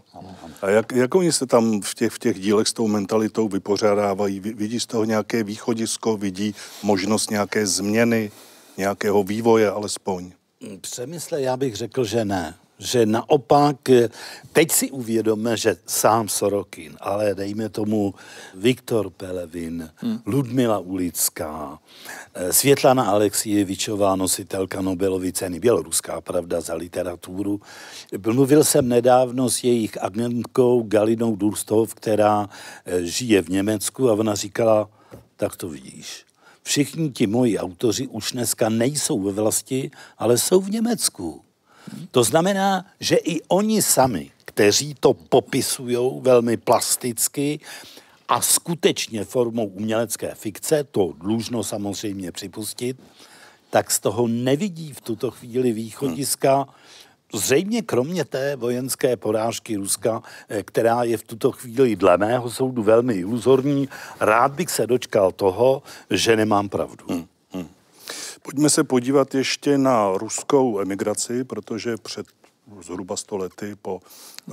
Speaker 2: A jak, jak oni se tam v těch, v těch dílech s tou mentalitou vypořádávají? Vidí z toho nějaké východisko, vidí možnost nějaké změny, nějakého vývoje alespoň?
Speaker 7: Přemysle, já bych řekl, že ne že naopak, teď si uvědomme, že sám Sorokin, ale dejme tomu Viktor Pelevin, hmm. Ludmila Ulická, eh, Světlana Alexievičová, nositelka Nobelovy ceny, běloruská pravda za literaturu. Mluvil jsem nedávno s jejich agentkou Galinou Durstov, která eh, žije v Německu a ona říkala, tak to vidíš. Všichni ti moji autoři už dneska nejsou ve vlasti, ale jsou v Německu. To znamená, že i oni sami, kteří to popisují velmi plasticky a skutečně formou umělecké fikce, to dlužno samozřejmě připustit, tak z toho nevidí v tuto chvíli východiska, Zřejmě kromě té vojenské porážky Ruska, eh, která je v tuto chvíli dle mého soudu velmi iluzorní, rád bych se dočkal toho, že nemám pravdu. Hmm.
Speaker 2: Pojďme se podívat ještě na ruskou emigraci, protože před zhruba 100 lety po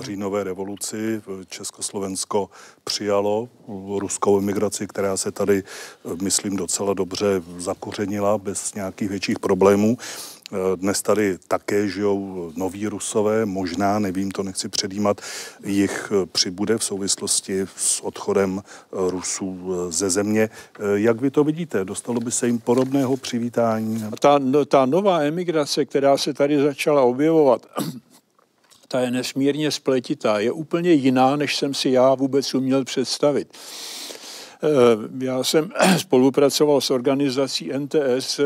Speaker 2: říjnové revoluci Československo přijalo ruskou emigraci, která se tady, myslím, docela dobře zakořenila bez nějakých větších problémů. Dnes tady také žijou noví rusové, možná, nevím, to nechci předjímat, jich přibude v souvislosti s odchodem Rusů ze země. Jak vy to vidíte? Dostalo by se jim podobného přivítání?
Speaker 6: Ta, no, ta nová emigrace, která se tady začala objevovat, ta je nesmírně spletitá, je úplně jiná, než jsem si já vůbec uměl představit. Eh, já jsem spolupracoval s organizací NTS,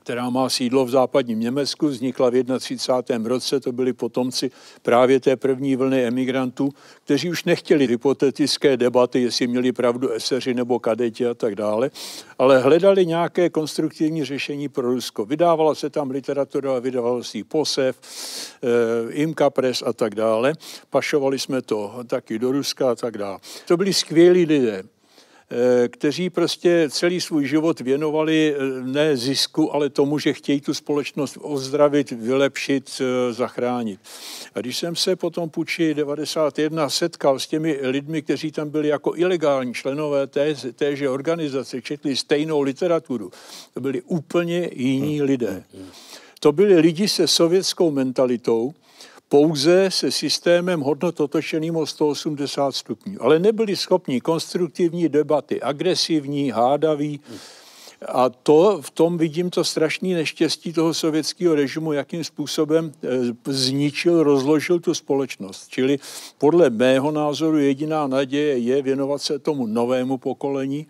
Speaker 6: která má sídlo v západním Německu, vznikla v 31. roce, to byli potomci právě té první vlny emigrantů, kteří už nechtěli hypotetické debaty, jestli měli pravdu eseři nebo kadeti a tak dále, ale hledali nějaké konstruktivní řešení pro Rusko. Vydávala se tam literatura, vydával si Posev, e, Imka Press a tak dále. Pašovali jsme to taky do Ruska a tak dále. To byli skvělí lidé. Eh, kteří prostě celý svůj život věnovali eh, ne zisku, ale tomu, že chtějí tu společnost ozdravit, vylepšit, eh, zachránit. A když jsem se potom půjči 91 setkal s těmi lidmi, kteří tam byli jako ilegální členové té, téže organizace, četli stejnou literaturu, to byli úplně jiní lidé. To byli lidi se sovětskou mentalitou, pouze se systémem hodnot otočeným o 180 stupňů. Ale nebyli schopni konstruktivní debaty, agresivní, hádaví. A to, v tom vidím to strašné neštěstí toho sovětského režimu, jakým způsobem eh, zničil, rozložil tu společnost. Čili podle mého názoru jediná naděje je věnovat se tomu novému pokolení,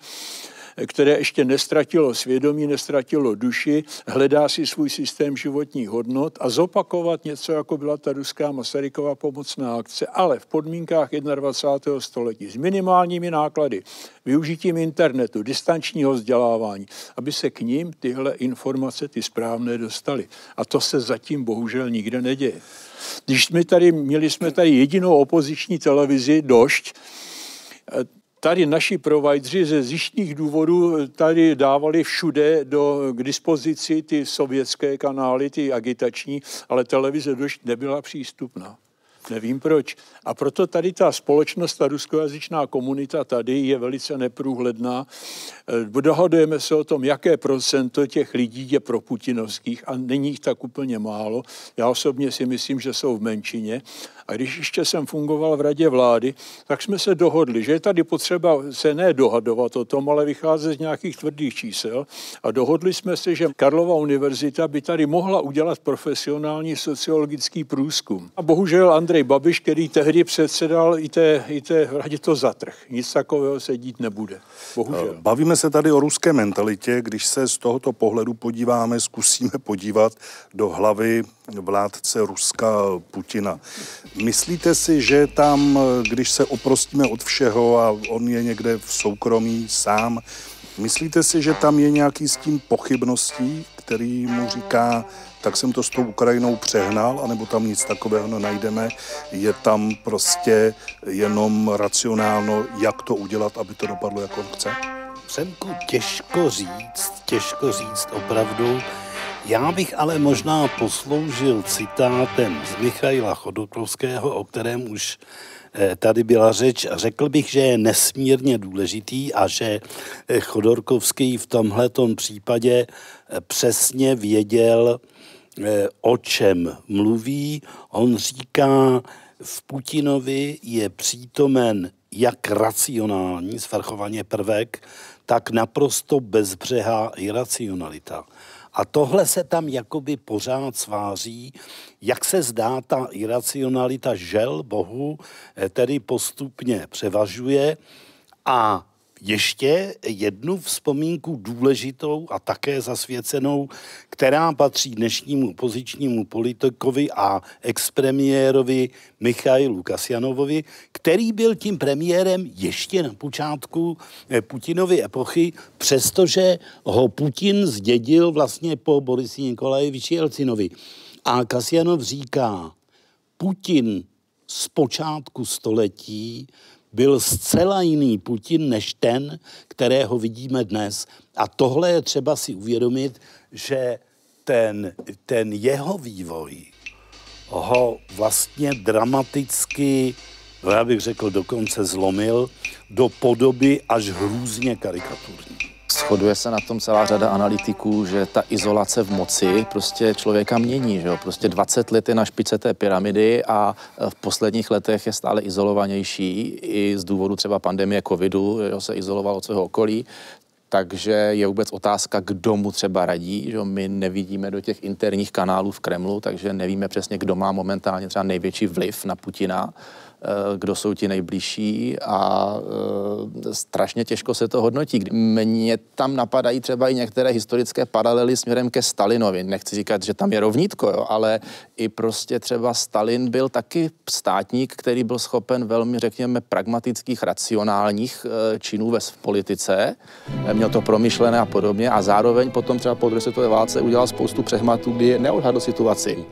Speaker 6: které ještě nestratilo svědomí, nestratilo duši, hledá si svůj systém životních hodnot a zopakovat něco, jako byla ta ruská Masaryková pomocná akce, ale v podmínkách 21. století s minimálními náklady, využitím internetu, distančního vzdělávání, aby se k ním tyhle informace, ty správné, dostaly. A to se zatím bohužel nikde neděje. Když jsme tady, měli jsme tady jedinou opoziční televizi, Došť, tady naši provajdři ze zjištních důvodů tady dávali všude do, k dispozici ty sovětské kanály, ty agitační, ale televize došť nebyla přístupná. Nevím proč. A proto tady ta společnost, ta ruskojazyčná komunita tady je velice neprůhledná. Eh, dohodujeme se o tom, jaké procento těch lidí je pro putinovských a není jich tak úplně málo. Já osobně si myslím, že jsou v menšině. A když ještě jsem fungoval v radě vlády, tak jsme se dohodli, že je tady potřeba se ne dohadovat o tom, ale vycházet z nějakých tvrdých čísel. A dohodli jsme se, že Karlova univerzita by tady mohla udělat profesionální sociologický průzkum. A bohužel Andrej Babiš, který tehdy předsedal i té, i té radě, to zatrh. Nic takového se dít nebude. Bohužel.
Speaker 2: Bavíme se tady o ruské mentalitě. Když se z tohoto pohledu podíváme, zkusíme podívat do hlavy vládce Ruska Putina. Myslíte si, že tam, když se oprostíme od všeho a on je někde v soukromí sám, myslíte si, že tam je nějaký s tím pochybností, který mu říká, tak jsem to s tou Ukrajinou přehnal, anebo tam nic takového nenajdeme. Je tam prostě jenom racionálno, jak to udělat, aby to dopadlo, jako on chce?
Speaker 7: Přemku, těžko říct, těžko říct opravdu. Já bych ale možná posloužil citátem z Michaila Chodorkovského, o kterém už eh, tady byla řeč. Řekl bych, že je nesmírně důležitý a že eh, Chodorkovský v tomhletom případě eh, přesně věděl, o čem mluví. On říká, v Putinovi je přítomen jak racionální, svrchovaně prvek, tak naprosto bezbřehá iracionalita. A tohle se tam jakoby pořád sváří, jak se zdá, ta iracionalita žel Bohu eh, tedy postupně převažuje a ještě jednu vzpomínku důležitou a také zasvěcenou, která patří dnešnímu opozičnímu politikovi a expremiérovi Michailu Kasjanovovi, který byl tím premiérem ještě na počátku eh, Putinovy epochy, přestože ho Putin zdědil vlastně po Borisi Nikolajeviči Jelcinovi. A Kasjanov říká, Putin z počátku století byl zcela jiný Putin než ten, kterého vidíme dnes. A tohle je třeba si uvědomit, že ten, ten jeho vývoj ho vlastně dramaticky, já bych řekl dokonce zlomil, do podoby až hrůzně karikaturní.
Speaker 4: Shoduje se na tom celá řada analytiků, že ta izolace v moci prostě člověka mění. Že jo? Prostě 20 let je na špice té pyramidy a v posledních letech je stále izolovanější i z důvodu třeba pandemie covidu, že se izoloval od svého okolí. Takže je vůbec otázka, kdo mu třeba radí. Že my nevidíme do těch interních kanálů v Kremlu, takže nevíme přesně, kdo má momentálně třeba největší vliv na Putina. Eh, kdo jsou ti nejbližší a e, strašně těžko se to hodnotí. Mně tam napadají třeba i některé historické paralely směrem ke Stalinovi. Nechci říkat, že tam je rovnítko, jo, ale i prostě třeba Stalin byl taky státník, který byl schopen velmi, řekněme, pragmatických, racionálních e, činů ve politice. Měl to promyšlené a podobně a zároveň potom třeba po druhé světové válce udělal spoustu přehmatů, kdy neodhadl situaci.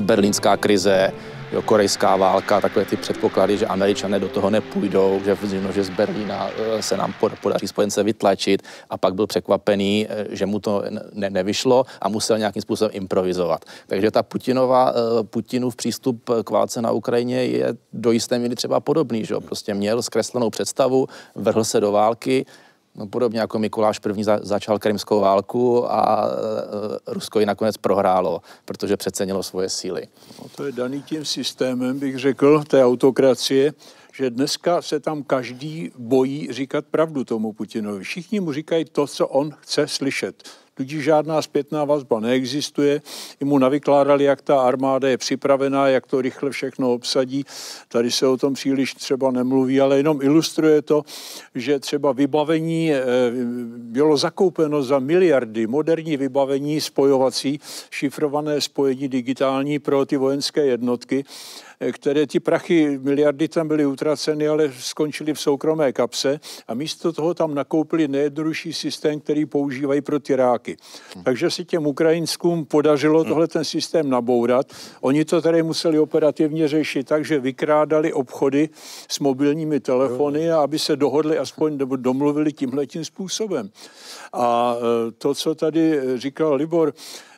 Speaker 4: Berlínská krize, jo, korejská válka, takové ty předpoklady, že američané do toho nepůjdou, že, no, že z Berlína eh, se nám podaří spojence vytlačit a pak byl překvapený, eh, že mu to ne, nevyšlo a musel nějakým způsobem improvizovat. Takže ta Putinova, eh, Putinův přístup k válce na Ukrajině je do jisté míry třeba podobný, že prostě měl zkreslenou představu, vrhl se do války, No, podobně jako Mikuláš první za, začal krymskou válku a e, Rusko ji nakonec prohrálo, protože přecenilo svoje síly.
Speaker 6: No, to je daný tím systémem, bych řekl, té autokracie, že dneska se tam každý bojí říkat pravdu tomu Putinovi. Všichni mu říkají to, co on chce slyšet tudíž žádná zpětná vazba neexistuje. I mu navykládali, jak ta armáda je připravená, jak to rychle všechno obsadí. Tady se o tom příliš třeba nemluví, ale jenom ilustruje to, že třeba vybavení eh, bylo zakoupeno za miliardy, moderní vybavení spojovací, šifrované spojení digitální pro ty vojenské jednotky které ty prachy, miliardy tam byly utraceny, ale skončily v soukromé kapse a místo toho tam nakoupili nejjednodušší systém, který používají pro Iráky. Hmm. Takže si těm Ukrajinskům podařilo hmm. tohle ten systém nabourat. Oni to tady museli operativně řešit takže vykrádali obchody s mobilními telefony, aby se dohodli aspoň nebo domluvili tímhletím způsobem. A e, to, co tady říkal Libor,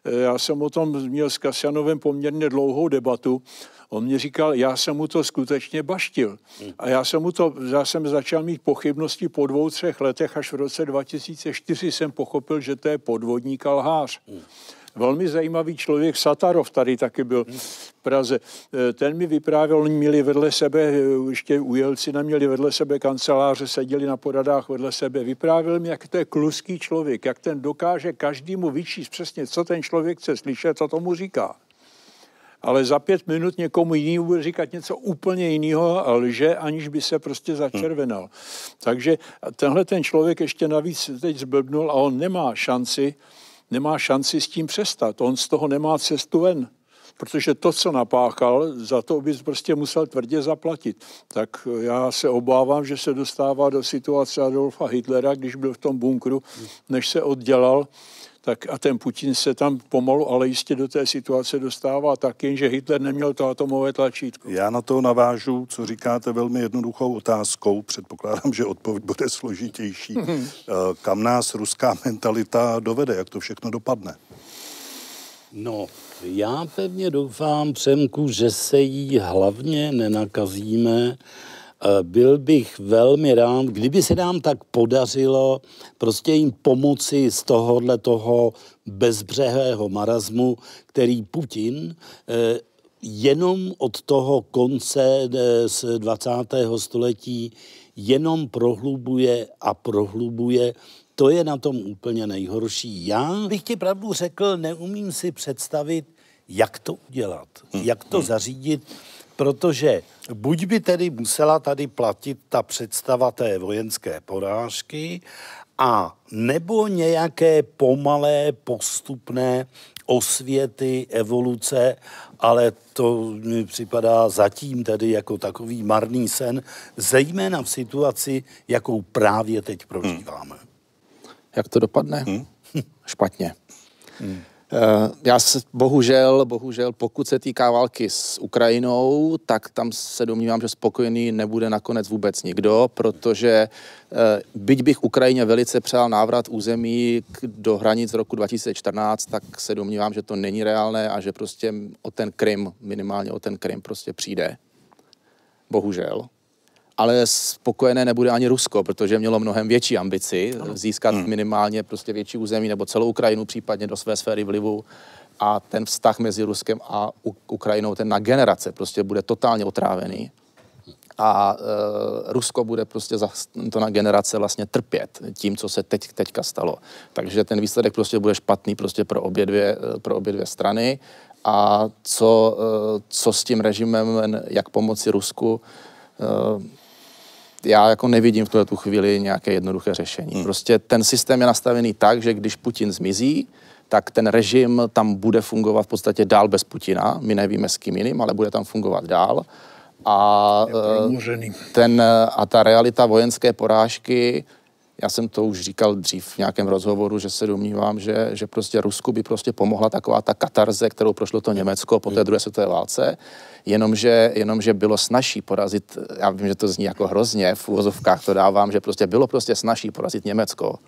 Speaker 6: e, já jsem o tom měl s Kasianovem poměrně dlouhou debatu. On mě říkal, já jsem mu to skutečně baštil. A já jsem mu to, já jsem začal mít pochybnosti po dvou, třech letech, až v roce 2004 jsem pochopil, že to je podvodník a lhář. Velmi zajímavý člověk, Satarov tady taky byl v Praze. Ten mi vyprávěl, oni měli vedle sebe, ještě u Jelcina měli vedle sebe kanceláře, seděli na poradách vedle sebe. Vyprávěl mi, jak to je kluský člověk, jak ten dokáže každému vyčíst přesně, co ten člověk chce slyšet, co tomu říká ale za pět minut někomu jinému bude říkat něco úplně jiného a lže, aniž by se prostě začervenal. Hmm. Takže tenhle ten člověk ještě navíc teď zblbnul a on nemá šanci, nemá šanci s tím přestat. On z toho nemá cestu ven protože to, co napáchal, za to by prostě musel tvrdě zaplatit. Tak já se obávám, že se dostává do situace Adolfa Hitlera, když byl v tom bunkru, než se oddělal tak a ten Putin se tam pomalu, ale jistě do té situace dostává taky, že Hitler neměl to atomové tlačítko.
Speaker 2: Já na to navážu, co říkáte velmi jednoduchou otázkou. Předpokládám, že odpověď bude složitější. Mhm. Eh, kam nás ruská mentalita dovede, jak to všechno dopadne?
Speaker 7: No, já pevně doufám, Přemku, že se jí hlavně nenakazíme, byl bych velmi rád, kdyby se nám tak podařilo prostě jim pomoci z tohohle toho bezbřehého marazmu, který Putin eh, jenom od toho konce eh, z 20. století jenom prohlubuje a prohlubuje. To je na tom úplně nejhorší. Já bych ti pravdu řekl, neumím si představit, jak to udělat, jak to zařídit, protože buď by tedy musela tady platit ta představa té vojenské porážky, a nebo nějaké pomalé, postupné osvěty, evoluce, ale to mi připadá zatím tedy jako takový marný sen, zejména v situaci, jakou právě teď prožíváme.
Speaker 4: Jak to dopadne? Hmm. Špatně. Hmm. Eh, já se bohužel, bohužel, pokud se týká války s Ukrajinou, tak tam se domnívám, že spokojený nebude nakonec vůbec nikdo, protože eh, byť bych Ukrajině velice přál návrat území do hranic roku 2014, tak se domnívám, že to není reálné a že prostě o ten Krym, minimálně o ten Krym prostě přijde. Bohužel ale spokojené nebude ani Rusko, protože mělo mnohem větší ambici získat hmm. minimálně prostě větší území nebo celou Ukrajinu případně do své sféry vlivu a ten vztah mezi Ruskem a Ukrajinou, ten na generace prostě bude totálně otrávený a e, Rusko bude prostě za to na generace vlastně trpět tím, co se teď, teďka stalo. Takže ten výsledek prostě bude špatný prostě pro obě dvě, e, pro obě dvě strany a co, e, co s tím režimem, jak pomoci Rusku, e, já jako nevidím v tuhle tu chvíli nějaké jednoduché řešení. Hmm. Prostě ten systém je nastavený tak, že když Putin zmizí, tak ten režim tam bude fungovat v podstatě dál bez Putina. My nevíme s kým jiným, ale bude tam fungovat dál. A, eh, ten, a ta realita vojenské porážky já jsem to už říkal dřív v nějakém rozhovoru, že se domnívám, že, že prostě Rusku by prostě pomohla taková ta katarze, kterou prošlo to Německo po té druhé světové válce, jenomže, jenomže bylo snažší porazit, já vím, že to zní jako hrozně, v úvozovkách to dávám, že prostě bylo prostě snažší porazit Německo,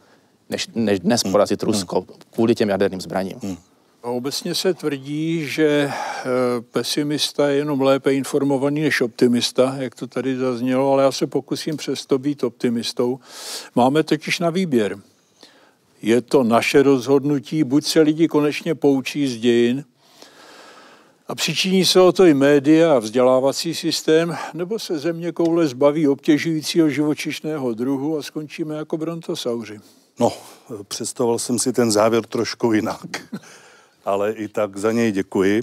Speaker 4: než, než dnes porazit Rusko kvůli těm jaderným zbraním.
Speaker 6: Obecně se tvrdí, že eh, pesimista je jenom lépe informovaný než optimista, jak to tady zaznělo, ale já se pokusím přesto být optimistou. Máme totiž na výběr. Je to naše rozhodnutí, buď se lidi konečně poučí z dějin a přičiní se o to i média a vzdělávací systém, nebo se země koule zbaví obtěžujícího živočišného druhu a skončíme jako brontosauři.
Speaker 2: No, představoval jsem si ten závěr trošku jinak ale i tak za něj děkuji.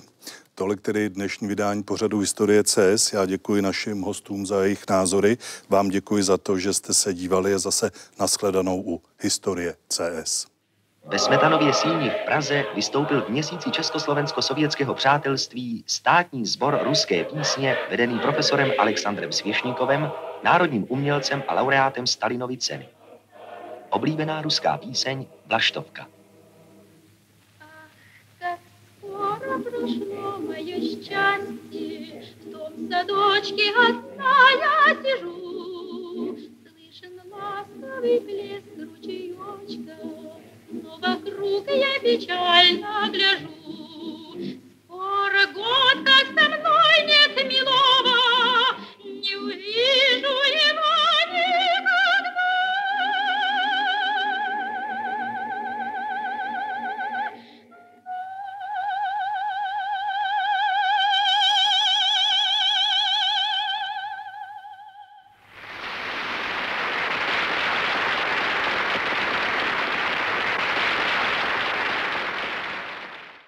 Speaker 2: Tolik tedy dnešní vydání pořadu Historie CS. Já děkuji našim hostům za jejich názory. Vám děkuji za to, že jste se dívali a zase nashledanou u Historie CS.
Speaker 9: Ve Smetanově síni v Praze vystoupil v měsíci Československo-sovětského přátelství státní sbor ruské písně vedený profesorem Alexandrem Svěšníkovem, národním umělcem a laureátem Stalinovy ceny. Oblíbená ruská píseň Vlaštovka.
Speaker 10: прошло мое счастье, в том садочке одна я сижу. Слышен ласковый блеск ручеечка, но вокруг я печально гляжу. Скоро год, как со мной нет милого, не увижу его.